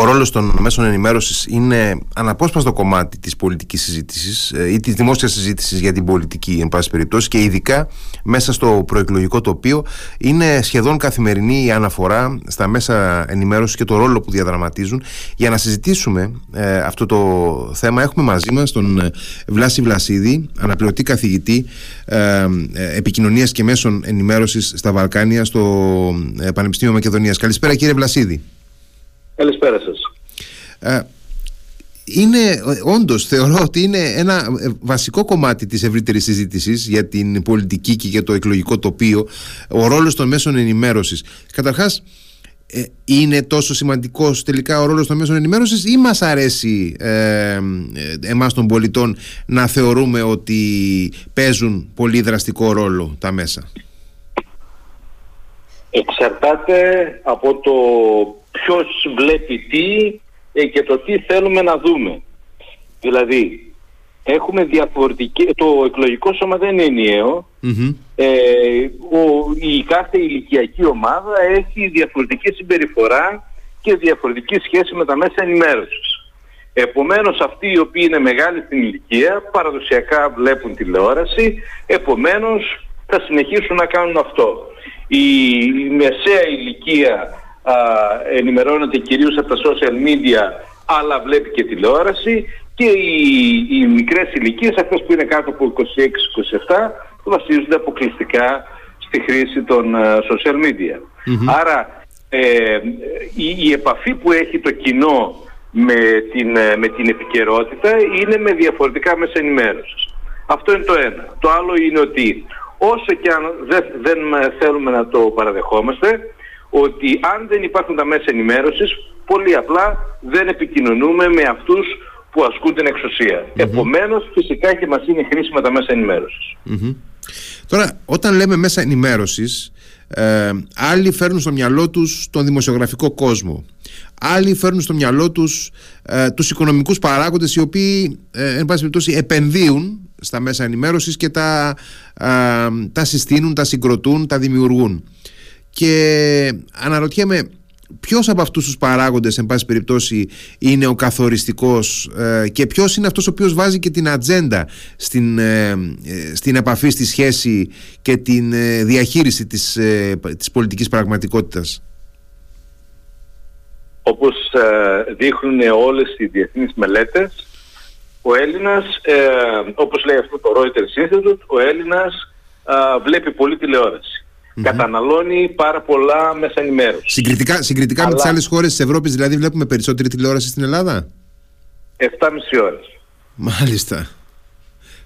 ο ρόλος των μέσων ενημέρωσης είναι αναπόσπαστο κομμάτι της πολιτικής συζήτησης ε, ή της δημόσιας συζήτησης για την πολιτική εν πάση περιπτώσει και ειδικά μέσα στο προεκλογικό τοπίο είναι σχεδόν καθημερινή η αναφορά στα μέσα ενημέρωσης και το ρόλο που διαδραματίζουν. Για να συζητήσουμε ε, αυτό το θέμα έχουμε μαζί μας τον Βλάση Βλασίδη αναπληρωτή καθηγητή ε, επικοινωνίας και μέσων ενημέρωσης στα Βαλκάνια στο Πανεπιστήμιο Μακεδονίας. Καλησπέρα κύριε Βλασίδη Καλησπέρα σας. Ε, είναι, όντως θεωρώ ότι είναι ένα ε, βασικό κομμάτι της ευρύτερης συζήτησης για την πολιτική και για το εκλογικό τοπίο ο ρόλος των μέσων ενημέρωσης. Καταρχάς, ε, είναι τόσο σημαντικός τελικά ο ρόλος των μέσων ενημέρωσης ή μας αρέσει ε, εμάς των πολιτών να θεωρούμε ότι παίζουν πολύ δραστικό ρόλο τα μέσα; Εξαρτάται από το ποιος βλέπει τι ε, και το τι θέλουμε να δούμε. Δηλαδή, έχουμε διαφορετική... Το εκλογικό σώμα δεν είναι Ε, ο, η κάθε ηλικιακή ομάδα έχει διαφορετική συμπεριφορά και διαφορετική σχέση με τα μέσα ενημέρωσης. Επομένως αυτοί οι οποίοι είναι μεγάλοι στην ηλικία παραδοσιακά βλέπουν τηλεόραση, επομένως θα συνεχίσουν να κάνουν αυτό. Η μεσαία ηλικία α, ενημερώνεται κυρίως από τα social media αλλά βλέπει και τηλεόραση και οι, οι μικρές ηλικίες, αυτές που είναι κάτω από 26-27, βασίζονται αποκλειστικά στη χρήση των social media. Άρα ε, η, η, επαφή που έχει το κοινό με την, ε, με την επικαιρότητα είναι με διαφορετικά μέσα ενημέρωσης. Αυτό είναι το ένα. Το άλλο είναι ότι όσο και αν δεν, δεν θέλουμε να το παραδεχόμαστε, ότι αν δεν υπάρχουν τα μέσα ενημέρωσης, πολύ απλά δεν επικοινωνούμε με αυτούς που ασκούν την εξουσία. Mm-hmm. Επομένως, φυσικά και μας είναι χρήσιμα τα μέσα Τώρα, όταν λέμε μέσα ενημέρωσης, ε, άλλοι φέρνουν στο μυαλό τους τον δημοσιογραφικό κόσμο. Άλλοι φέρνουν στο μυαλό τους ε, τους οικονομικούς παράγοντες οι οποίοι, ε, εν πάση περιπτώσει, επενδύουν στα μέσα ενημέρωσης και τα, ε, τα συστήνουν, τα συγκροτούν, τα δημιουργούν και αναρωτιέμαι ποιος από αυτούς τους παράγοντες εν πάση περιπτώσει είναι ο καθοριστικός ε, και ποιος είναι αυτός ο οποίος βάζει και την ατζέντα στην, ε, ε, στην επαφή, στη σχέση και την διαχείριση της, της πολιτικής πραγματικότητας; Όπως δείχνουν όλες οι διεθνείς μελέτες ο Έλληνας, όπως λέει αυτό το Reuters Institute, ο Έλληνας βλέπει πολύ τηλεόραση καταναλώνει πάρα πολλά μέσα ενημέρωσης. Συγκριτικά, συγκριτικά Αλλά... με τις άλλες χώρες της Ευρώπης, δηλαδή, βλέπουμε περισσότερη τηλεόραση στην Ελλάδα; 7,5 ώρες. Μάλιστα.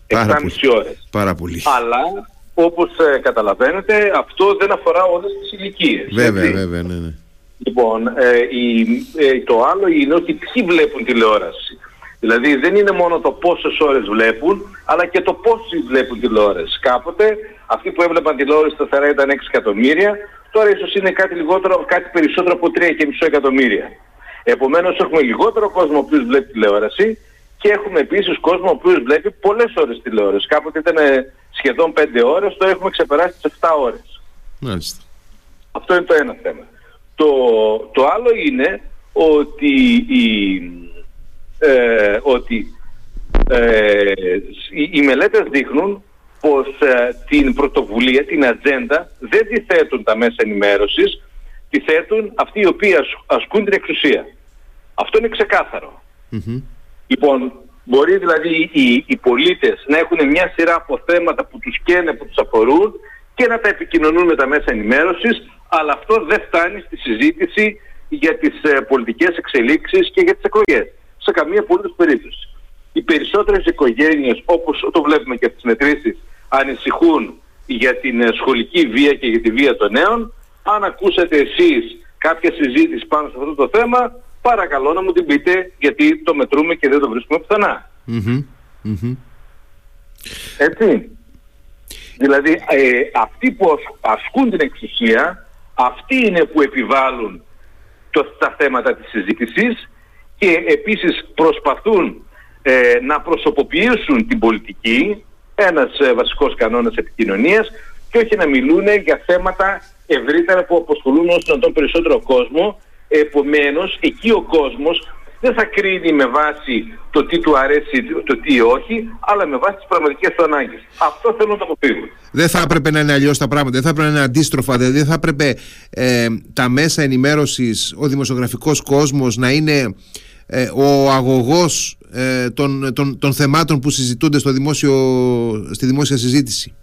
7,5 ώρες. Πάρα πολύ. Αλλά όπως ε, καταλαβαίνετε, αυτό δεν αφορά όλες τις ηλικίες. Βέβαια, βέβαια, ναι, ναι. Λοιπόν, ε, η, ε, το άλλο είναι ότι ποιοι βλέπουν τηλεόραση. Δηλαδή δεν είναι μόνο το πόσες ώρες βλέπουν, αλλά και το πόσοι βλέπουν τηλεόραση. Κάποτε αυτοί που έβλεπαν τηλεόραση σταθερά ήταν 6 εκατομμύρια, τώρα ίσως είναι κάτι, λιγότερο, κάτι περισσότερο από 3,5 εκατομμύρια. Επομένως έχουμε λιγότερο κόσμο ο οποίος βλέπει τηλεόραση και έχουμε επίσης κόσμο ο οποίος βλέπει πολλές ώρες τηλεόραση. Κάποτε ήταν σχεδόν 5 ώρες, τώρα έχουμε ξεπεράσει τις 7 ώρες. Μάλιστα. Αυτό είναι το ένα θέμα. Το, το άλλο είναι ότι η, ε, ότι ε, οι, οι μελέτες δείχνουν πως ε, την πρωτοβουλία, την ατζέντα δεν τη θέτουν τα μέσα ενημέρωσης, τη θέτουν αυτοί οι οποίοι ασκούν την εξουσία. Αυτό είναι Λοιπόν, μπορεί δηλαδή οι, οι πολίτες να έχουν μια σειρά από θέματα που τους καίνε, που τους αφορούν και να τα επικοινωνούν με τα μέσα ενημέρωσης, αλλά αυτό δεν φτάνει στη συζήτηση για τις ε, πολιτικές εξελίξεις και για τις εκλογές σε καμία απολύτως περίπτωση. Οι περισσότερες οικογένειες, όπως το βλέπουμε και από τις μετρήσεις, ανησυχούν για την ε, σχολική βία και για τη βία των νέων. Αν ακούσατε εσείς κάποια συζήτηση πάνω σε αυτό το θέμα, παρακαλώ να μου την πείτε γιατί το μετρούμε και δεν το βρίσκουμε πουθενά. Έτσι. Δηλαδή ε, αυτοί που ασκούν την εξουσία, αυτοί είναι που επιβάλλουν το, τα θέματα της συζήτησης και επίσης προσπαθούν ε, να προσωποποιήσουν την πολιτική, ένας ε, βασικός κανόνας επικοινωνίας και όχι να μιλούν για θέματα ευρύτερα που αποσχολούν όσο να τον περισσότερο κόσμο Επομένως, εκεί ο κόσμος δεν θα κρίνει με βάση το τι του αρέσει, το τι όχι, αλλά με βάση τις πραγματικές του ανάγκες. Αυτό θέλω να το αποφύγω. Δεν θα έπρεπε να είναι αλλιώς τα πράγματα, δεν θα έπρεπε να είναι αντίστροφα, δηλαδή δεν θα έπρεπε ε, τα μέσα ενημέρωσης, ο δημοσιογραφικός κόσμος να είναι ε, ο αγωγός ε, των, των, των θεμάτων που συζητούνται στο δημόσιο, στη δημόσια συζήτηση.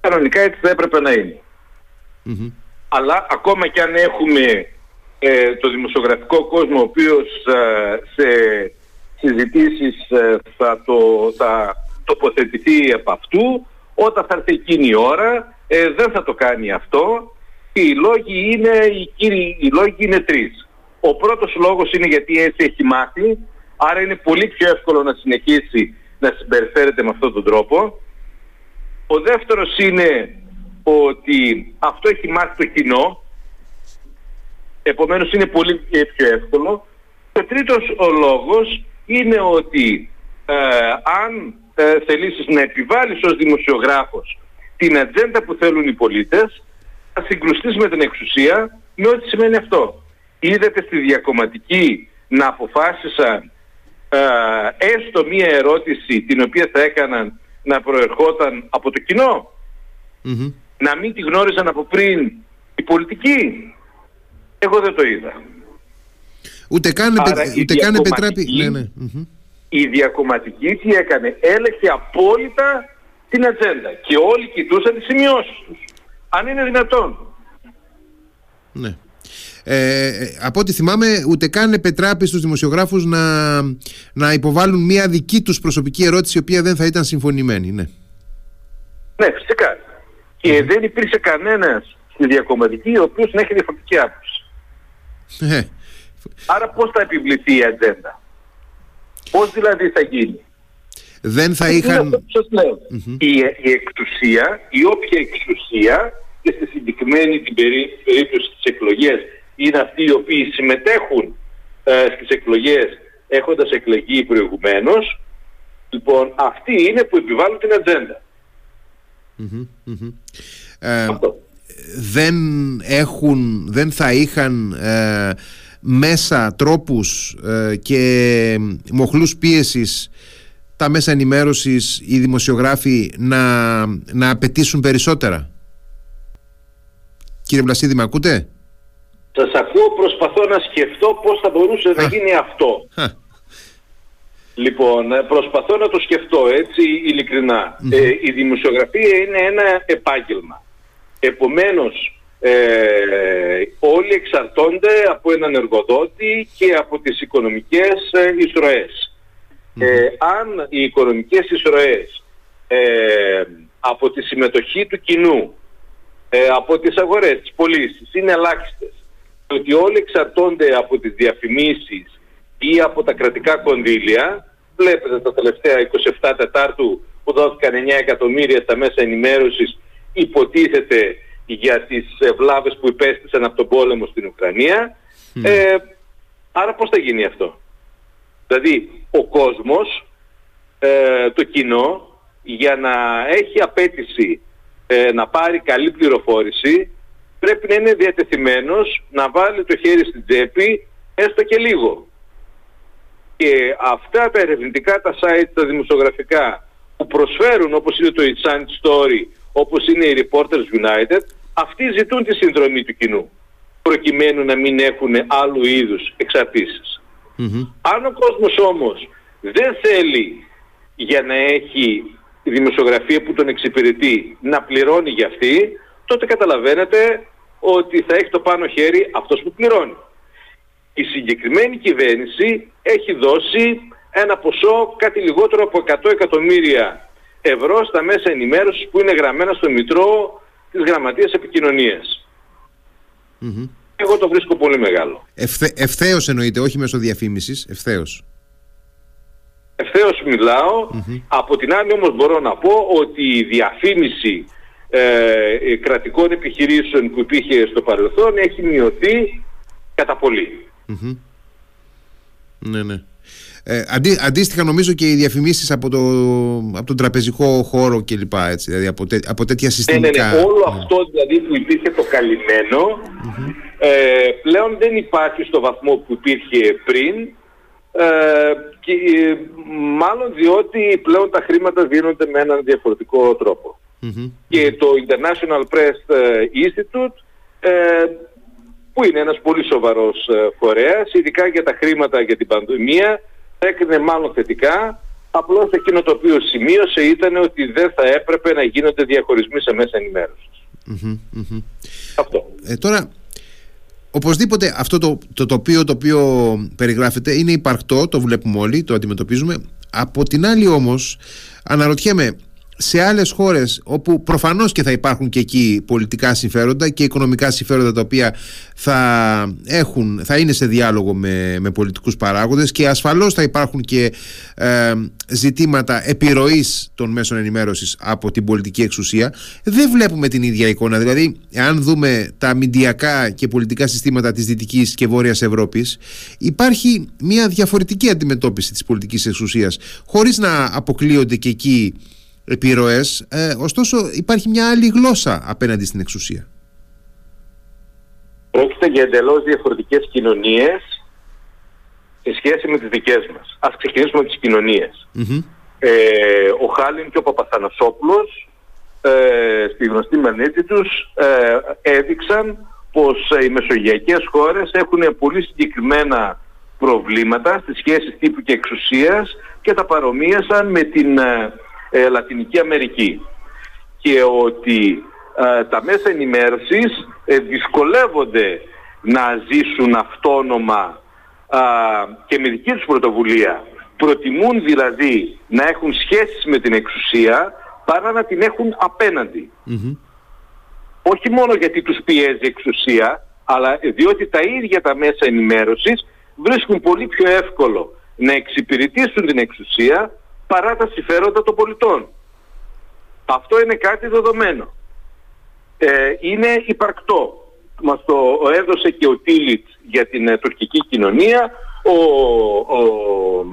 Κανονικά έτσι θα έπρεπε να ειναι Αλλά ακόμα και αν έχουμε ε, το δημοσιογραφικό κόσμο ο οποίος ε, σε συζητήσεις ε, θα, το, θα τοποθετηθεί από αυτού όταν θα έρθει εκείνη η ώρα δεν θα το κάνει αυτό και οι λόγοι είναι, οι, κύριοι, οι λόγοι είναι τρεις. Ο πρώτος λόγος είναι γιατί έτσι έχει μάθει άρα είναι πολύ πιο εύκολο να συνεχίσει να συμπεριφέρεται με αυτόν τον τρόπο. Ο δεύτερος είναι ότι αυτό έχει μάθει το κοινό Επομένως είναι πολύ πιο εύκολο. Και τρίτος ο λόγος είναι ότι ε, αν ε, θελήσεις να επιβάλλεις ως δημοσιογράφος την ατζέντα που θέλουν οι πολίτες, θα συγκρουστείς με την εξουσία με ό,τι σημαίνει αυτό. Είδατε στη διακομματική να αποφάσισαν ε, έστω μία ερώτηση την οποία θα έκαναν να προερχόταν από το κοινο Να μην τη γνώριζαν από πριν οι πολιτικοί; Εγώ δεν το είδα. Ούτε καν, ούτε καν επιτρέπει. Ναι, ναι. Η διακομματική τι έκανε; Έλεγχε απόλυτα την ατζέντα. Και όλοι κοιτούσαν τις σημειώσεις τους. Αν είναι δυνατόν. Ναι. Ε, από ό,τι θυμάμαι ούτε καν επετράπει στους δημοσιογράφους να, να υποβάλουν μια δική τους προσωπική ερώτηση η οποία δεν θα ήταν συμφωνημένη. Ναι, ναι φυσικά. Και δεν υπήρξε κανένας στη διακομματική ο οποίος να έχει διαφορετική άποψη. Ε. Άρα πώς θα επιβληθεί η ατζέντα; Πώς δηλαδή θα γίνει; Δεν θα είχαν... η, η εξουσία, η όποια εξουσία και στη συγκεκριμένη την περίπτωση της εκλογές είναι αυτοί οι οποίοι συμμετέχουν ε, στις εκλογές έχοντας εκλεγεί προηγουμένως. Λοιπόν αυτοί είναι που επιβάλλουν την ατζεντα Ε, δεν έχουν, δεν θα είχαν ε, μέσα τρόπους ε, και μοχλούς πίεσης τα μέσα ενημέρωσης οι δημοσιογράφοι να, να απαιτήσουν περισσότερα; Κύριε Βλασίδη, με ακούτε; Σας ακούω, προσπαθώ να σκεφτώ πώς θα μπορούσε να γίνει αυτό. Λοιπόν, ε, προσπαθώ να το σκεφτώ έτσι η δημοσιογραφία είναι ένα επάγγελμα. Επομένως, ε, όλοι εξαρτώνται από έναν εργοδότη και από τις οικονομικές ε, εισρωές. Ε, αν οι οικονομικές εισρωές ε, από τη συμμετοχή του κοινού, ε, από τις αγορές, τις πωλήσεις είναι ελάχιστες, ότι όλοι εξαρτώνται από τις διαφημίσεις ή από τα κρατικά κονδύλια, βλέπετε τα τελευταία 27 Τετάρτου που δόθηκαν 9 εκατομμύρια στα μέσα ενημέρωσης υποτίθεται για τις βλάβες που υπέστησαν από τον πόλεμο στην Ουκρανία. Ε, άρα πώς θα γίνει αυτό; Δηλαδή ο κόσμος, ε, το κοινό, για να έχει απέτηση ε, να πάρει καλή πληροφόρηση, πρέπει να είναι διατεθειμένος να βάλει το χέρι στην τσέπη έστω και λίγο. Και αυτά τα ερευνητικά τα site, τα δημοσιογραφικά που προσφέρουν όπως είναι το It's Story όπως είναι οι Reporters United, αυτοί ζητούν τη συνδρομή του κοινού, προκειμένου να μην έχουν άλλου είδους Αν ο κόσμος όμως δεν θέλει για να έχει δημοσιογραφία που τον εξυπηρετεί να πληρώνει για αυτή, τότε καταλαβαίνετε ότι θα έχει το πάνω χέρι αυτός που πληρώνει. Η συγκεκριμένη κυβέρνηση έχει δώσει ένα ποσό κάτι λιγότερο από 100 εκατομμύρια ευρώ στα μέσα ενημέρωσης που είναι γραμμένα στο Μητρό της Γραμματείας Εγώ το βρίσκω πολύ μεγάλο. Ευθέ, ευθέως εννοείται, όχι μέσω διαφήμισης, ευθέως. Ευθέως Από την άλλη όμως μπορώ να πω ότι η διαφήμιση ε, κρατικών επιχειρήσεων που υπήρχε στο παρελθόν έχει μειωθεί κατά Ναι, ναι. Ε, αντί, αντίστοιχα νομίζω και οι διαφημίσεις από, το, από τον τραπεζικό χώρο κλπ. Έτσι, δηλαδή από, τέ, από τέτοια συστημικά. Ναι, ναι, ναι. Όλο αυτό δηλαδή που υπήρχε το καλυμμενο ε, πλέον δεν υπάρχει στο βαθμό που υπήρχε πριν ε, και, ε, μάλλον διότι πλέον τα χρήματα δίνονται με έναν διαφορετικό Και το International Press ε, Institute που είναι ένας πολύ σοβαρός φορέας, ειδικά για τα χρήματα για την πανδημία, έκρινε μάλλον θετικά, απλώς εκείνο το οποίο σημείωσε ήταν ότι δεν θα έπρεπε να γίνονται διαχωρισμοί σε μέσα Αυτό. Ε, τώρα, Οπωσδήποτε αυτό το, το τοπίο το οποίο περιγράφεται είναι υπαρκτό, το βλέπουμε όλοι, το αντιμετωπίζουμε. Από την άλλη όμως αναρωτιέμαι σε άλλες χώρες όπου προφανώς και θα υπάρχουν και εκεί πολιτικά συμφέροντα και οικονομικά συμφέροντα τα οποία θα, έχουν, θα είναι σε διάλογο με, με πολιτικούς παράγοντες και ασφαλώς θα υπάρχουν και ε, ζητήματα επιρροής των μέσων ενημέρωσης από την πολιτική εξουσία. Δεν βλέπουμε την ίδια εικόνα. Δηλαδή αν δούμε τα μηντιακά και πολιτικά συστήματα της Δυτικής και Βόρειας Ευρώπης υπάρχει μια διαφορετική αντιμετώπιση της πολιτικής εξουσίας. Χωρίς να αποκλείονται και εκεί επιρροές, ε, ωστόσο υπάρχει μια άλλη γλώσσα απέναντι στην εξουσία. Πρόκειται για εντελώς διαφορετικές κοινωνίες σε σχέση με τις δικές μας. Ας ξεκινήσουμε με τις κοινωνιες Ε, ο Χάλιν και ο Παπαθανασόπουλος ε, στη γνωστή μανίτη τους ε, έδειξαν πως οι μεσογειακές χώρες έχουν πολύ συγκεκριμένα προβλήματα στις σχέσεις τύπου και εξουσίας και τα παρομοίασαν με την ε, ε, Λατινική Αμερική. Και ότι ε, τα μέσα ενημέρωσης ε, δυσκολεύονται να ζήσουν αυτόνομα και με δική τους πρωτοβουλία. Προτιμούν δηλαδή να έχουν σχέσεις με την εξουσία παρά να την έχουν απεναντι Όχι μόνο γιατί τους πιέζει η εξουσία, αλλά διότι τα ίδια τα μέσα ενημέρωσης βρίσκουν πολύ πιο εύκολο να εξυπηρετήσουν την εξουσία παρά τα συμφέροντα των πολιτών. Αυτό είναι κάτι δεδομένο. Ε, είναι υπαρκτό. Μας το έδωσε και ο Τίλιτς για την ε, τουρκική κοινωνία, ο, ο,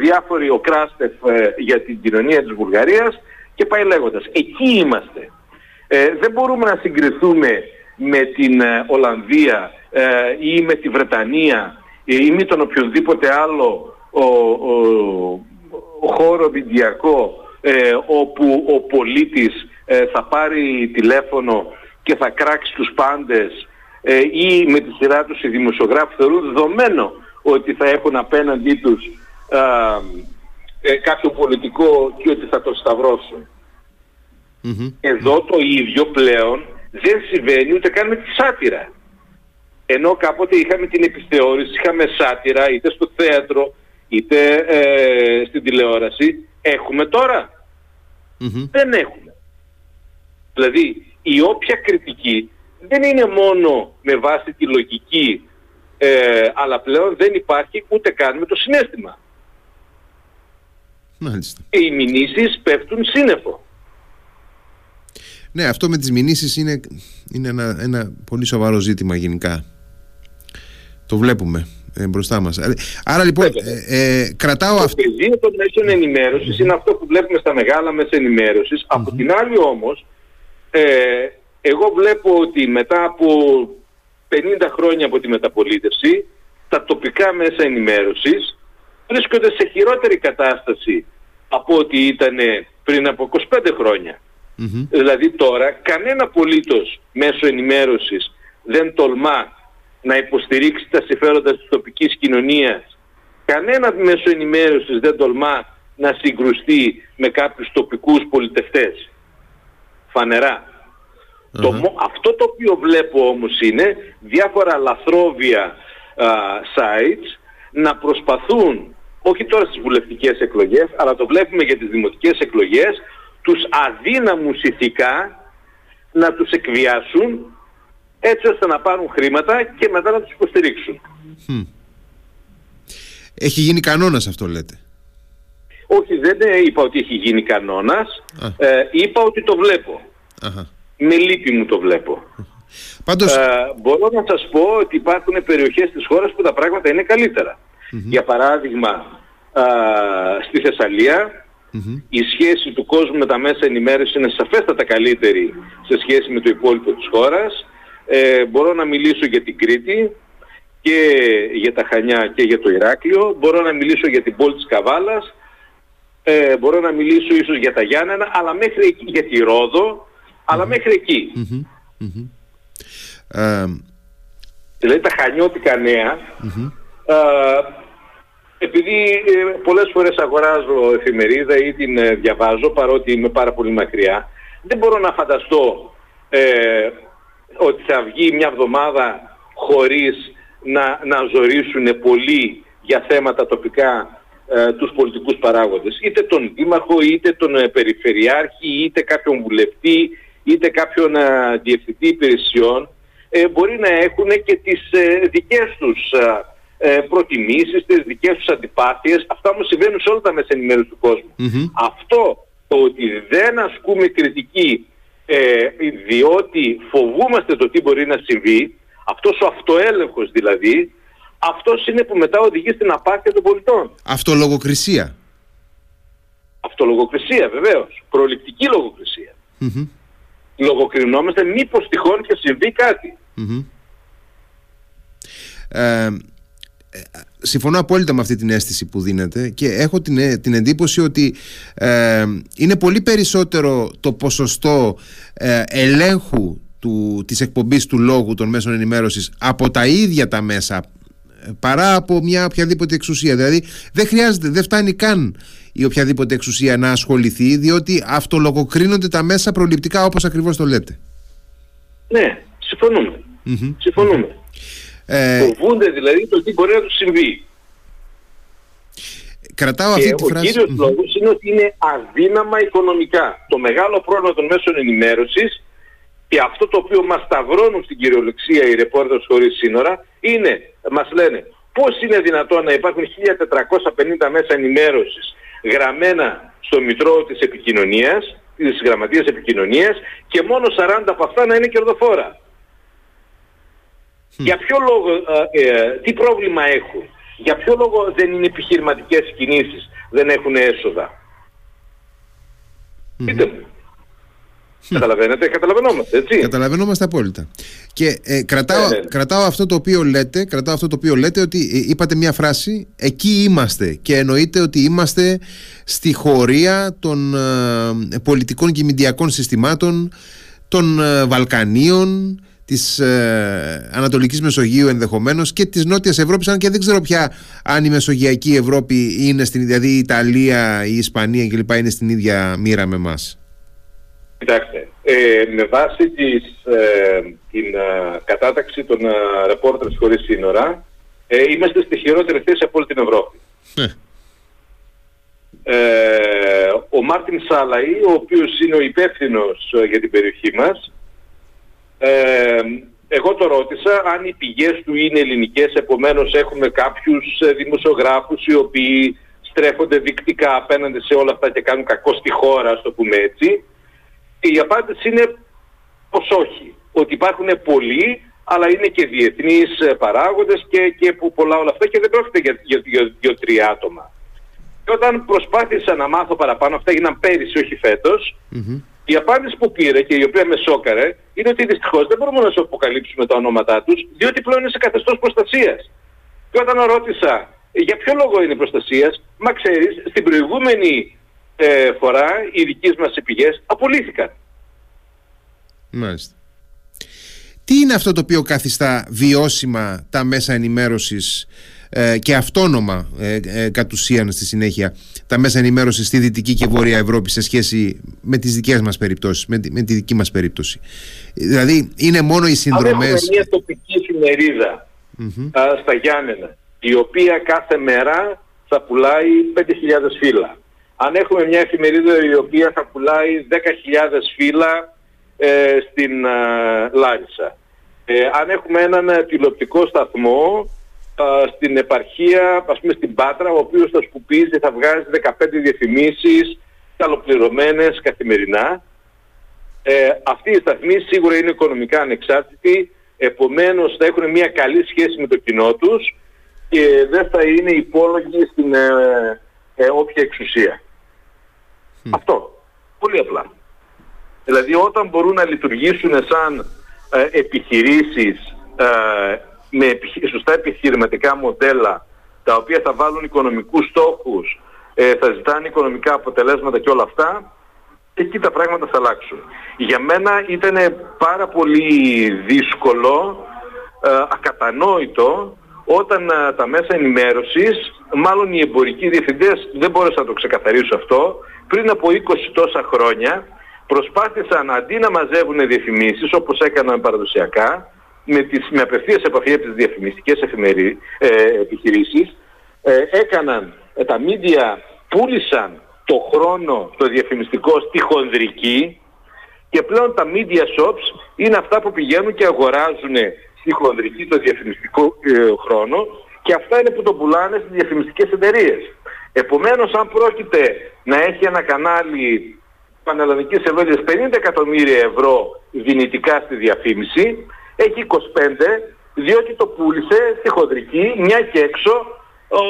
διάφοροι, ο Κράστεφ ε, για την κοινωνία της Βουλγαρίας και πάει λέγοντας. Εκεί είμαστε. Ε, δεν μπορούμε να συγκριθούμε με την Ολλανδία ή με τη Βρετανία ή με τον οποιοδήποτε άλλο ο, χώρο βιντιακό ε, όπου ο πολίτης ε, θα πάρει τηλέφωνο και θα κράξει τους πάντες ε, ή με τη σειρά τους οι δημοσιογράφοι θεωρούν δεδομένο ότι θα έχουν απέναντί τους κάποιο πολιτικό και ότι θα το σταυρωσουν Εδώ το ίδιο πλέον δεν συμβαίνει ούτε καν με τη σάτυρα. Ενώ κάποτε είχαμε την επιθεώρηση, είχαμε σάτυρα είτε στο θέατρο είτε ε, στην τηλεόραση, έχουμε Δεν έχουμε. Δηλαδή η όποια κριτική δεν είναι μόνο με βάση τη λογική, ε, αλλά πλέον δεν υπάρχει ούτε καν με το συνέστημα. Μάλιστα. Και οι μηνύσεις πέφτουν σύννεφο. Ναι, αυτό με τις μηνύσεις είναι, είναι ένα, ένα πολύ σοβαρό ζήτημα γενικά. Το βλέπουμε ε, μπροστά μας. Ε, άρα λοιπόν ε, ε, κρατάω αυτό. Το πεδίο των μέσων ενημέρωσης είναι αυτό που βλέπουμε στα μεγάλα μέσα Από την άλλη όμως, ε, εγώ βλέπω ότι μετά από 50 χρόνια από τη μεταπολίτευση, τα τοπικά μέσα ενημέρωσης βρίσκονται σε χειρότερη κατάσταση από ό,τι ήταν πριν από 25 χρονια Δηλαδή τώρα κανένα πολίτος μέσω ενημέρωσης δεν τολμά να υποστηρίξει τα συμφέροντα της τοπικής κοινωνίας. Κανένα μέσο ενημέρωσης δεν τολμά να συγκρουστεί με κάποιους τοπικούς πολιτευτές. Το, αυτό το οποίο βλέπω όμως είναι διάφορα λαθρόβια sites να προσπαθούν, όχι τώρα στις βουλευτικές εκλογές, αλλά το βλέπουμε για τις δημοτικές εκλογές, τους αδύναμους ηθικά να τους εκβιάσουν έτσι ώστε να πάρουν χρήματα και μετά να τους υποστηρίξουν. Έχει γίνει κανόνας αυτό λέτε. Όχι, δεν είπα ότι έχει γίνει κανόνας. Ε, είπα ότι το βλέπω. Αχα. Με λύπη μου το βλέπω. Πάντως... Ε, μπορώ να σας πω ότι υπάρχουν περιοχές της χώρας που τα πράγματα είναι Για παράδειγμα, στη θεσσαλια η σχέση του κόσμου με τα μέσα ενημέρωσης είναι σαφέστατα καλύτερη σε σχέση με το υπόλοιπο της χώρας Ε, μπορώ να μιλήσω για την Κρήτη και για τα Χανιά και για το Ηράκλειο. Μπορώ να μιλήσω για την πόλη της Καβάλας. Ε, μπορώ να μιλήσω ίσως για τα Γιάννενα, αλλά μέχρι εκεί, για τη Ρόδο, αλλά μέχρι εκεί. Ε, δηλαδή τα χανιώτικα νέα, ε, επειδή ε, πολλές φορές αγοράζω εφημερίδα ή την ε, διαβάζω, παρότι είμαι πάρα πολύ μακριά, δεν μπορώ να φανταστώ ε, ότι θα βγει μια εβδομάδα χωρίς να, να ζορίσουν πολύ για θέματα τοπικά ε, τους πολιτικούς παράγοντες. Είτε τον δήμαρχο, είτε τον ε, περιφερειάρχη, είτε κάποιον βουλευτή, είτε κάποιον ε, διευθυντή υπηρεσιών. Ε, μπορεί να έχουν και τις δικές τους προτιμήσεις, τις δικές τους αντιπάθειες. Αυτά όμως συμβαίνουν σε όλα τα μέσα ενημέρωσης του κόσμου. Αυτό το ότι δεν ασκούμε κριτική διότι φοβούμαστε το τι μπορεί να συμβεί, αυτός ο αυτοέλεγχος δηλαδή, αυτός είναι που μετά οδηγεί στην απάθεια των πολιτών. Αυτολογοκρισία. Αυτολογοκρισία βεβαίως. Προληπτική λογοκρισία. Mm-hmm. Λογοκρινόμαστε μήπως τυχόν και συμβεί Ε, συμφωνώ απόλυτα με αυτή την αίσθηση που δίνεται και έχω την, ε, την εντύπωση ότι ε, είναι πολύ περισσότερο το ποσοστό ε, ελέγχου του, της εκπομπής του λόγου των μέσων ενημέρωσης από τα ίδια τα μέσα παρά από μια οποιαδήποτε εξουσία. Δηλαδή δεν χρειάζεται, δεν φτάνει καν η οποιαδήποτε εξουσία να ασχοληθεί διότι αυτολογοκρίνονται τα μέσα προληπτικά όπως ακριβώς το λέτε. Ναι, συμφωνούμε. Mm-hmm. Συμφωνούμε. Ε, Φοβούνται δηλαδή το τι μπορεί να τους συμβεί. Κρατάω αυτή τη ο φράση. Ο κύριος λόγος είναι ότι είναι αδύναμα οικονομικά. Το μεγάλο πρόβλημα των μέσων ενημέρωσης και αυτό το οποίο μας σταυρώνουν στην κυριολεξία οι ρεπόρτες χωρίς σύνορα είναι, μας λένε, πώς είναι δυνατόν να υπάρχουν 1450 μέσα ενημέρωσης γραμμένα στο μητρό της επικοινωνίας, της γραμματείας επικοινωνίας και μόνο 40 από αυτά να είναι κερδοφόρα. Για ποιο λόγο, ε, ε, τι πρόβλημα έχουν, για ποιο λόγο δεν είναι επιχειρηματικές κινήσεις, δεν έχουν έσοδα; Πείτε μου. Καταλαβαίνετε, καταλαβαίνόμαστε, έτσι; Καταλαβαίνόμαστε απόλυτα. Και ε, κρατάω, ναι, ναι. κρατάω αυτό το οποίο λέτε, κρατάω αυτό το οποίο λέτε ότι ε, είπατε μια φράση, εκεί είμαστε και εννοείται ότι είμαστε στη χωρία των ε, πολιτικών και μηντιακών συστημάτων των Βαλκανίων, της ε, Ανατολικής Μεσογείου ενδεχομένως και της Νότιας Ευρώπης αν και δεν ξέρω πια αν η Μεσογειακή Ευρώπη είναι στην δηλαδή η Ιταλία, η Ισπανία κλπ είναι στην ίδια μοίρα με εμάς. Κοιτάξτε, ε, με βάση της, ε, την ε, κατάταξη των ε, Reporters χωρίς σύνορα, ε, είμαστε στη χειρότερη θέση από όλη την Ευρώπη. Ναι. ο Μάρτιν Σάλαϊ, ο οποίος είναι ο υπεύθυνος για την περιοχή μας, εγώ το ρώτησα αν οι πηγές του είναι ελληνικές, επομένως έχουμε κάποιους δημοσιογράφους οι οποίοι στρέφονται δεικτικά απέναντι σε όλα αυτά και κάνουν κακό στη χώρα, ας το πούμε έτσι. Η απάντηση είναι πως όχι. Ότι υπάρχουν πολλοί, αλλά είναι και διεθνείς ε, παράγοντες και, και πολλά όλα αυτά και δεν πρόκειται για, για, για δύο-τρία άτομα. Και όταν προσπάθησα να μάθω παραπάνω, αυτά έγιναν πέρυσι, όχι φέτος, η απάντηση που πήρε και η οποία με σόκαρε είναι ότι δυστυχώς δεν μπορούμε να σου αποκαλύψουμε τα ονόματά τους, διότι πλέον είναι σε καθεστώς προστασίας. Και όταν ρώτησα για ποιο λόγο είναι προστασίας, μα ξέρεις, στην προηγούμενη ε, φορά οι δικές μας πηγές απολύθηκαν. Μάλιστα. Τι είναι αυτό το οποίο καθιστά βιώσιμα τα μέσα ενημέρωσης ε, και αυτόνομα ε, ε, κατ' ουσίαν στη συνέχεια τα μέσα ενημέρωσης στη Δυτική και Βόρεια Ευρώπη σε σχέση με τις δικές μας περιπτώσεις, με, τη, με τη δική μας περίπτωση. Δηλαδή είναι μόνο οι συνδρομές... Αν έχουμε μια τοπική στα Γιάννενα η οποία κάθε μέρα θα πουλάει 5.000 φύλλα αν έχουμε μια εφημερίδα η οποία θα πουλάει 10.000 φύλλα ε, στην ε, Λάρισα. Ε, αν έχουμε έναν ε, τηλεοπτικό σταθμό στην επαρχία, ας πούμε στην Πάτρα, ο οποίος θα σκουπίζει, θα βγάζει 15 διαφημίσεις καλοπληρωμένες καθημερινά. Ε, αυτοί οι σταθμοί σίγουρα είναι οικονομικά ανεξάρτητοι, επομένως θα έχουν μια καλή σχέση με το κοινό τους και δεν θα είναι υπόλογοι στην όποια εξουσία. Αυτό. Πολύ απλά. Δηλαδή όταν μπορούν να λειτουργήσουν σαν ε, επιχειρήσεις ε, με σωστά επιχειρηματικά μοντέλα τα οποία θα βάλουν οικονομικούς στόχους, ε, θα ζητάνε οικονομικά αποτελέσματα και όλα αυτά, εκεί τα πράγματα θα αλλάξουν. Για μένα ήταν πάρα πολύ δύσκολο, ε, ακατανόητο, όταν ε, τα μέσα ενημέρωσης, μάλλον οι εμπορικοί διευθυντές, δεν μπόρεσα να το ξεκαθαρίσω αυτό, πριν από 20 τόσα χρόνια προσπάθησαν αντί να μαζεύουν διαφημίσεις όπως έκαναν παραδοσιακά, με, τις, με απευθείας επαφή από τις διαφημιστικές εφημερί, ε, επιχειρήσεις, ε, έκαναν, ε, τα μίντια πούλησαν το χρόνο το διαφημιστικό στη χονδρική και πλέον τα media shops είναι αυτά που πηγαίνουν και αγοράζουν στη χονδρική το διαφημιστικό ε, χρόνο και αυτά είναι που το πουλάνε στις διαφημιστικές εταιρείες. Επομένως αν πρόκειται να έχει ένα κανάλι πανελλαδικής ευέλειας 50 εκατομμύρια ευρώ δυνητικά στη διαφήμιση, έχει 25 διότι το πούλησε στη χοντρική μια και έξω ο,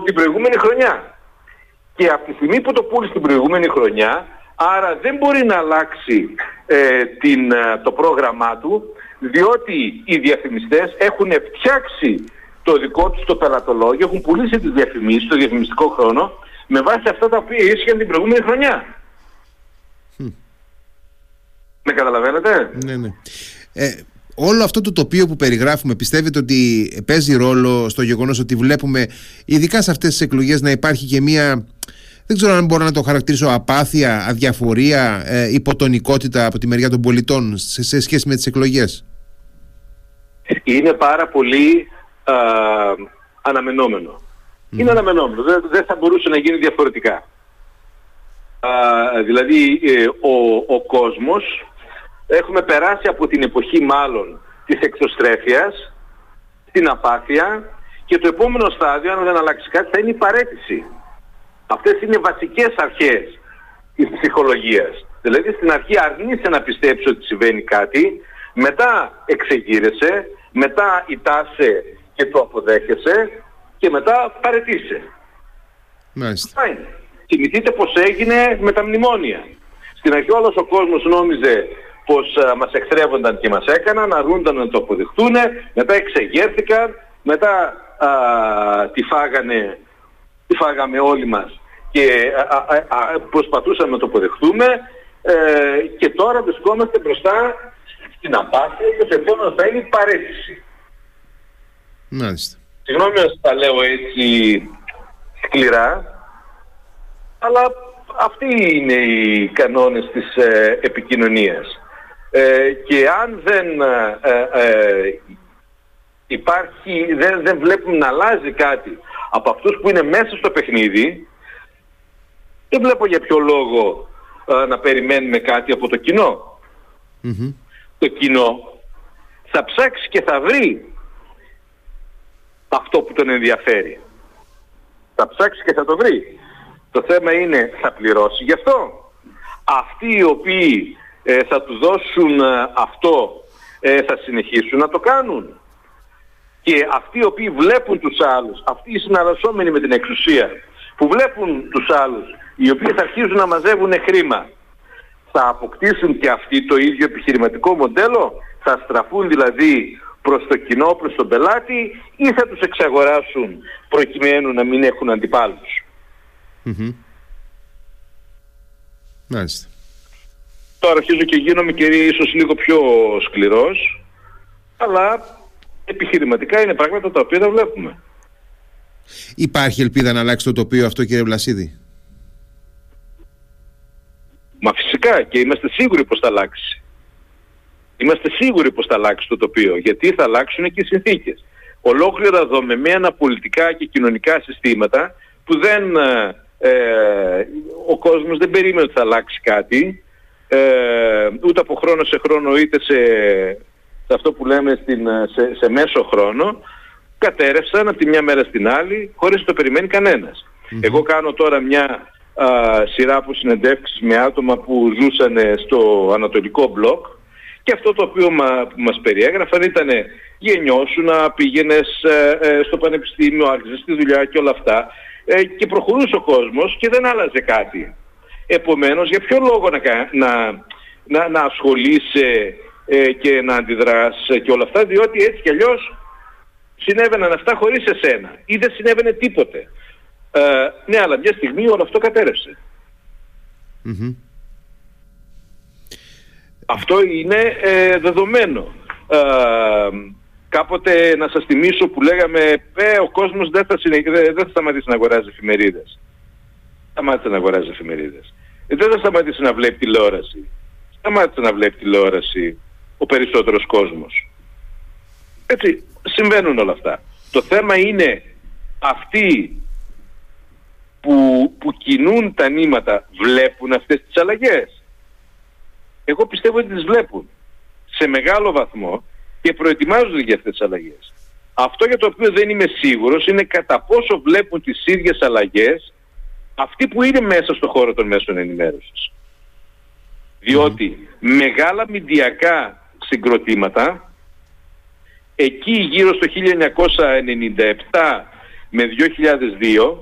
την προηγούμενη χρονιά. Και από τη στιγμή που το πούλησε την προηγούμενη χρονιά, άρα δεν μπορεί να αλλάξει ε, την, ε, το πρόγραμμά του, διότι οι διαφημιστές έχουν φτιάξει το δικό τους το πελατολόγιο, έχουν πουλήσει τις διαφημίσεις, το διαφημιστικό χρόνο, με βάση αυτά τα οποία ίσχυαν την προηγούμενη χρονιά. Με καταλαβαίνετε; Ναι, ναι. Ε, όλο αυτό το τοπίο που περιγράφουμε πιστεύετε ότι παίζει ρόλο στο γεγονός ότι βλέπουμε ειδικά σε αυτές τις εκλογές να υπάρχει και μία δεν ξέρω αν μπορώ να το χαρακτηρίσω απάθεια, αδιαφορία, ε, υποτονικότητα από τη μεριά των πολιτών σε, σχέση με τις εκλογές; Είναι πάρα πολύ α, αναμενόμενο. Είναι αναμενόμενο. Δεν, δεν θα μπορούσε να γίνει διαφορετικά. Α, δηλαδή ε, ο, ο κόσμος έχουμε περάσει από την εποχή μάλλον της εξωστρέφειας στην απάθεια και το επόμενο στάδιο αν δεν αλλάξει κάτι θα είναι η παρέτηση. Αυτές είναι βασικές αρχές της ψυχολογίας. Δηλαδή στην αρχή αρνείσαι να πιστέψεις ότι συμβαίνει κάτι, μετά εξεγείρεσαι, μετά ητάσαι και το αποδέχεσαι και μετά παρετήσαι. Μάλιστα. Θυμηθείτε πως έγινε με τα μνημόνια. Στην αρχή όλος ο κόσμος νόμιζε πως α, μας εχθρεύονταν και μας έκαναν, αρνούνταν να το αποδεχτούν, μετά εξεγέρθηκαν, μετά α, τη, φάγανε, τη φάγαμε όλοι μας και α, προσπαθούσαμε να το αποδεχτούμε ε, και τώρα βρισκόμαστε μπροστά στην απάθεια και το επόμενο θα είναι η παρέτηση. Μάλιστα. Συγγνώμη αν τα λέω έτσι σκληρά, αλλά αυτοί είναι οι κανόνες της ε, επικοινωνίας. Ε, και αν δεν ε, ε, υπάρχει, δεν, δεν βλέπουμε να αλλάζει κάτι από αυτούς που είναι μέσα στο παιχνίδι, δεν βλέπω για ποιο λόγο να περιμένουμε κάτι από το κοινο Το κοινό θα ψάξει και θα βρει αυτό που τον ενδιαφέρει. Θα ψάξει και θα το βρει. Το θέμα είναι θα πληρώσει γι' αυτό. Αυτοί οι οποίοι ε, θα τους δώσουν ε, αυτό ε, θα συνεχίσουν να το κάνουν. Και αυτοί οι οποίοι βλέπουν τους άλλους, αυτοί οι συναλλασσόμενοι με την εξουσία, που βλέπουν τους άλλους, οι οποίοι θα αρχίζουν να μαζεύουν χρήμα, θα αποκτήσουν και αυτοί το ίδιο επιχειρηματικό μοντέλο, θα στραφούν δηλαδή προς το κοινό, προς τον πελάτη ή θα τους εξαγοράσουν προκειμένου να μην έχουν αντιπάλους. Mm-hmm. Μάλιστα. Τώρα αρχίζω και γίνομαι και ίσως λίγο πιο σκληρός, αλλά επιχειρηματικά είναι πράγματα τα οποία τα βλέπουμε. Υπάρχει ελπίδα να αλλάξει το τοπίο αυτό κύριε Βλασίδη; Μα φυσικά και είμαστε σίγουροι πως θα αλλάξει. Είμαστε σίγουροι πως θα αλλάξει το τοπίο, γιατί θα αλλάξουν και οι συνθήκες. Ολόκληρα δομεμένα πολιτικά και κοινωνικά συστήματα που δεν, ε, ε ο κόσμος δεν περίμενε ότι θα αλλάξει κάτι ε, ούτε από χρόνο σε χρόνο είτε σε, σε αυτό που λέμε στην, σε, σε μέσο χρόνο κατέρευσαν από τη μια μέρα στην άλλη χωρίς να το περιμένει Εγώ κάνω τώρα μια α, σειρά από συνεντεύξεις με άτομα που ζούσαν στο ανατολικό μπλοκ και αυτό το οποίο μα, που μας περιέγραφαν ήταν γεννιώσου να πήγαινες ε, ε, στο πανεπιστήμιο, άρχισες τη δουλειά και όλα αυτά ε, και προχωρούσε ο κόσμος και δεν άλλαζε κάτι. Επομένως, για ποιο λόγο να, να, να, να ασχολείσαι ε, και να αντιδράς και όλα αυτά διότι έτσι κι αλλιώς συνέβαιναν αυτά χωρίς εσένα ή δεν συνέβαινε τίποτε. Ε, ναι, αλλά μια στιγμή όλο αυτό κατέρευσε. Αυτό είναι ε, δεδομένο. Ε, κάποτε να σας θυμίσω που λέγαμε ε, ο κόσμος δεν θα, συνε... δεν θα σταματήσει να αγοράζει εφημερίδες. Σταμάτησε να αγοράζει εφημερίδες. Ε, δεν θα σταματήσει να βλέπει τηλεόραση. Σταμάτησε να βλέπει τηλεόραση ο περισσότερος κόσμος. Έτσι, συμβαίνουν όλα αυτά. Το θέμα είναι αυτοί που, που κινούν τα νήματα βλέπουν αυτές τις αλλαγές. Εγώ πιστεύω ότι τις βλέπουν σε μεγάλο βαθμό και προετοιμάζονται για αυτές τις αλλαγές. Αυτό για το οποίο δεν είμαι σίγουρος είναι κατά πόσο βλέπουν τις ίδιες αλλαγές αυτοί που είναι μέσα στο χώρο των μέσων ενημέρωσης. Διότι μεγάλα μηντιακά συγκροτήματα εκεί γύρω στο 1997 με 2002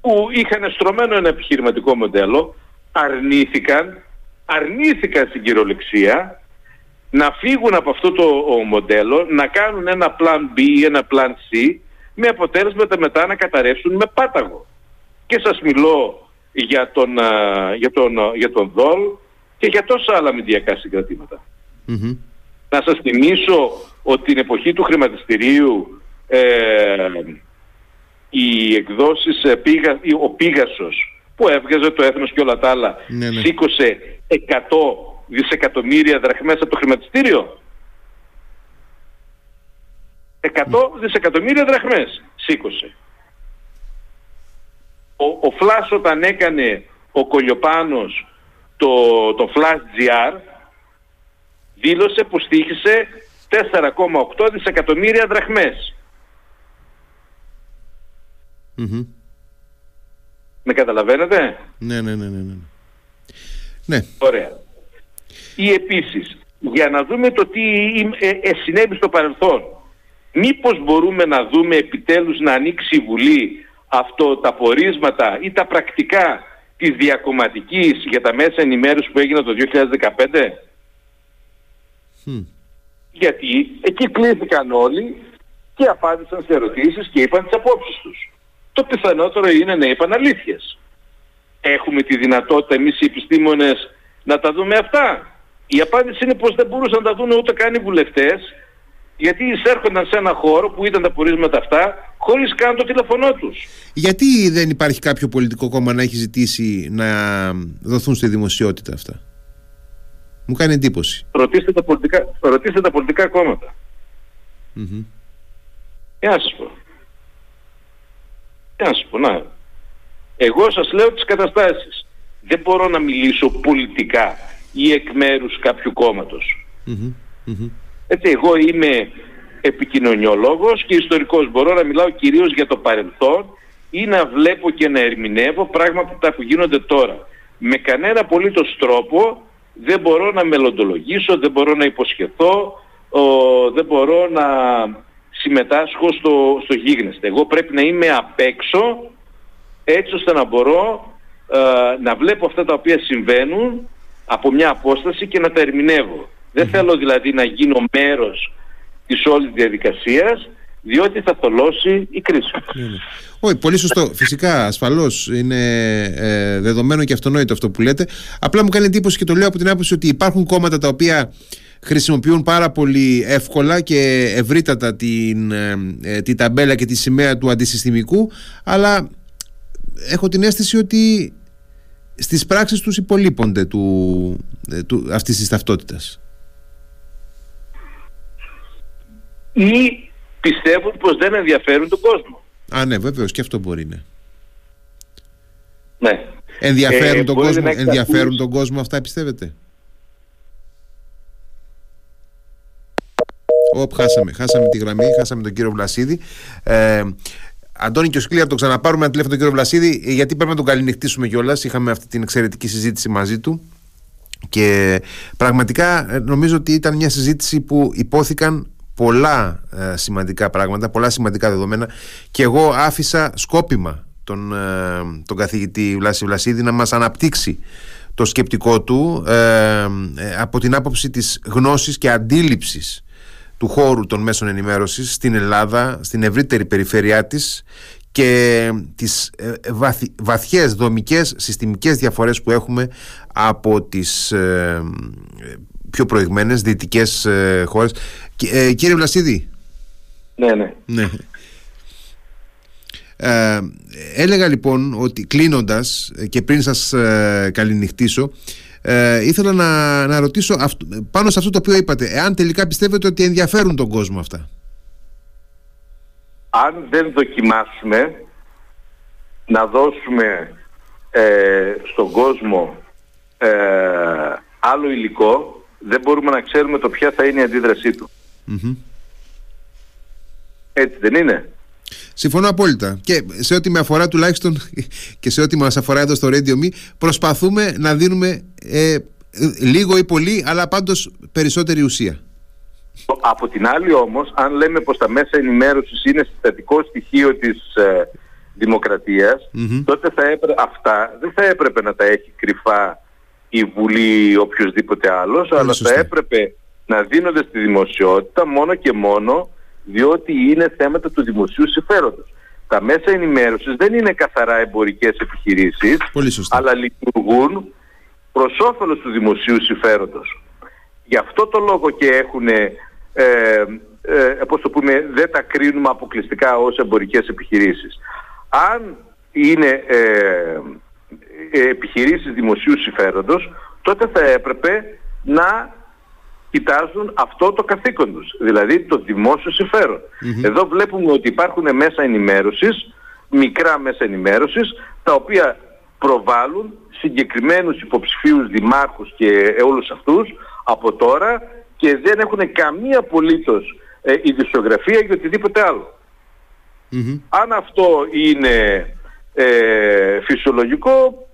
που είχαν στρωμένο ένα επιχειρηματικό μοντέλο αρνήθηκαν, αρνήθηκαν στην κυριολεξία να φύγουν από αυτό το μοντέλο, να κάνουν ένα plan B ή ένα plan C με αποτέλεσμα τα μετά να καταρρεύσουν με πάταγο. Και σας μιλώ για τον, για τον, για τον ΔΟΛ και για τόσα άλλα μηντιακά Να σας θυμίσω ότι την εποχή του χρηματιστηρίου ε, οι εκδόσεις, ε, ο Πίγασος που έβγαζε το έθνος και όλα τα άλλα ναι, ναι. σήκωσε 100 δισεκατομμύρια δραχμές από το χρηματιστήριο. 100 δισεκατομμύρια δραχμές σήκωσε. Ο, ο Φλάς όταν έκανε ο Κολιοπάνος το, το Flash GR δήλωσε που στήχησε 4,8 δισεκατομμύρια δραχμές. Με καταλαβαίνετε; Ναι, ναι, ναι, ναι, ναι. Ναι. Ωραία. Ή επίσης, για να δούμε το τι ε, ε, συνέβη στο παρελθόν. Μήπως μπορούμε να δούμε επιτέλους να ανοίξει η Βουλή αυτό τα πορίσματα ή τα πρακτικά της διακομματικής για τα μέσα ενημέρωσης που έγινε το 2015. Γιατί εκεί κλείθηκαν όλοι και απάντησαν σε ερωτήσεις και είπαν τις απόψεις τους το πιθανότερο είναι να είπαν αλήθειες. Έχουμε τη δυνατότητα εμείς οι επιστήμονες να τα δούμε αυτά. Η απάντηση είναι πως δεν μπορούσαν να τα δουν ούτε καν οι βουλευτές γιατί εισέρχονταν σε ένα χώρο που ήταν τα πορίσματα αυτά χωρίς καν το τηλεφωνό τους. Γιατί δεν υπάρχει κάποιο πολιτικό κόμμα να έχει ζητήσει να δοθούν στη δημοσιότητα αυτά; Μου κάνει εντύπωση. Ρωτήστε τα πολιτικά, ρωτήστε τα πολιτικά κόμματα. Mm-hmm. Για να σας πω; Τι να σου πω, να. Εγώ σας λέω τις καταστάσεις. Δεν μπορώ να μιλήσω πολιτικά ή εκ μέρους κάποιου Έτσι, εγώ είμαι επικοινωνιολόγος και ιστορικός. Μπορώ να μιλάω κυρίως για το παρελθόν ή να βλέπω και να ερμηνεύω πράγματα που γίνονται τώρα. Με κανένα απολύτως τρόπο δεν μπορώ να μελλοντολογήσω, δεν μπορώ να υποσχεθώ, δεν μπορώ να συμμετάσχω στο, στο γίγνεσθε. Εγώ πρέπει να είμαι απ' έξω έτσι ώστε να μπορώ ε, να βλέπω αυτά τα οποία συμβαίνουν από μια απόσταση και να τα ερμηνεύω. Δεν θέλω δηλαδή να γίνω μέρος της όλης διαδικασίας διότι θα θολώσει η κρίση. Ναι, ναι. Όχι, πολύ σωστό. Φυσικά, ασφαλώς είναι ε, δεδομένο και αυτονόητο αυτό που λέτε. Απλά μου κάνει εντύπωση και το λέω από την άποψη ότι υπάρχουν κόμματα τα οποία χρησιμοποιούν πάρα πολύ εύκολα και ευρύτατα την, ε, ε, την ταμπέλα και τη σημαία του αντισυστημικού αλλά έχω την αίσθηση ότι στις πράξεις τους υπολείπονται του, ε, του, αυτής της ταυτότητας. Ή πιστεύουν πως δεν ενδιαφέρουν τον κόσμο. Α, ναι, βέβαιως και αυτό μπορεί, ναι. ναι. Ενδιαφέρουν, τον, κόσμο, ενδιαφέρουν τον κόσμο αυτά πιστεύετε; Οπ, χάσαμε, χάσαμε τη γραμμή, χάσαμε τον κύριο Βλασίδη. Ε, Αντώνη και ο Σκλία, το ξαναπάρουμε ένα τηλέφωνο τον κύριο Βλασίδη, ε, γιατί πρέπει να τον καληνυχτήσουμε κιόλας. Είχαμε αυτή την εξαιρετική συζήτηση μαζί του. Και πραγματικά ε, νομίζω ότι ήταν μια συζήτηση που υπόθηκαν πολλά ε, σημαντικά πράγματα, πολλά σημαντικά δεδομένα και εγώ άφησα σκόπιμα τον, τον καθηγητή Βλάση Βλασίδη να μας αναπτύξει το σκεπτικό του ε, από την άποψη της γνώσης και αντίληψης του χώρου των μέσων ενημέρωσης στην Ελλάδα, στην ευρύτερη περιφέρειά της και τις ε, βαθι, βαθιές δομικές συστημικές διαφορές που έχουμε από τις ε, πιο προηγμένες δυτικές ε, χώρες. Ε, κύριε Βλασίδη. Ναι, ναι. ναι. Ε, έλεγα λοιπόν ότι κλείνοντας και πριν σας ε, καληνυχτήσω ε, ήθελα να, να ρωτήσω πάνω σε αυτό το οποίο είπατε εάν τελικά πιστεύετε ότι ενδιαφέρουν τον κόσμο αυτά; Αν δεν δοκιμάσουμε να δώσουμε ε, στον κόσμο ε, άλλο υλικό δεν μπορούμε να ξέρουμε το ποια θα είναι η αντίδρασή του. Έτσι δεν είναι; Συμφωνώ απόλυτα. Και σε ό,τι με αφορά τουλάχιστον και σε ό,τι μας αφορά εδώ στο Radio Me προσπαθούμε να δίνουμε ε, λίγο ή πολύ αλλά πάντως περισσότερη ουσία. Από την άλλη όμως αν λέμε πως τα μέσα ενημέρωσης είναι συστατικό στοιχείο της ε, δημοκρατιας τότε θα αυτά δεν θα έπρεπε να τα έχει κρυφά η Βουλή ή οποιοδήποτε άλλος αλλά θα έπρεπε να δίνονται στη δημοσιότητα μόνο και μόνο διότι είναι θέματα του δημοσίου συμφέροντος. Τα μέσα ενημέρωσης δεν είναι καθαρά εμπορικές επιχειρήσεις, αλλά λειτουργούν προς όφελος του δημοσίου συμφέροντος. Γι' αυτό το λόγο και έχουν, ε, ε, πώς το πούμε, δεν τα κρίνουμε αποκλειστικά ως εμπορικές επιχειρήσεις. Αν είναι ε, ε επιχειρήσεις δημοσίου συμφέροντος, τότε θα έπρεπε να κοιτάζουν αυτό το καθήκον τους, δηλαδή το δημόσιο Εδώ βλέπουμε ότι υπάρχουν μέσα ενημέρωσης, μικρά μέσα ενημέρωσης, τα οποία προβάλλουν συγκεκριμένους υποψηφίους δημάρχους και όλους αυτούς από τώρα και δεν έχουν καμία απολύτως ε, ειδησιογραφία για οτιδήποτε Αν αυτό είναι ε, φυσιολογικό,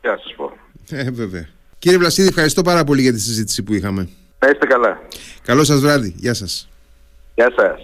τι να σας πω. Ε, βέβαια. Κύριε Βλασίδη, ευχαριστώ πάρα πολύ για τη συζήτηση που είχαμε. Να είστε καλά. Καλό σας βράδυ. Γεια σας. Γεια σας.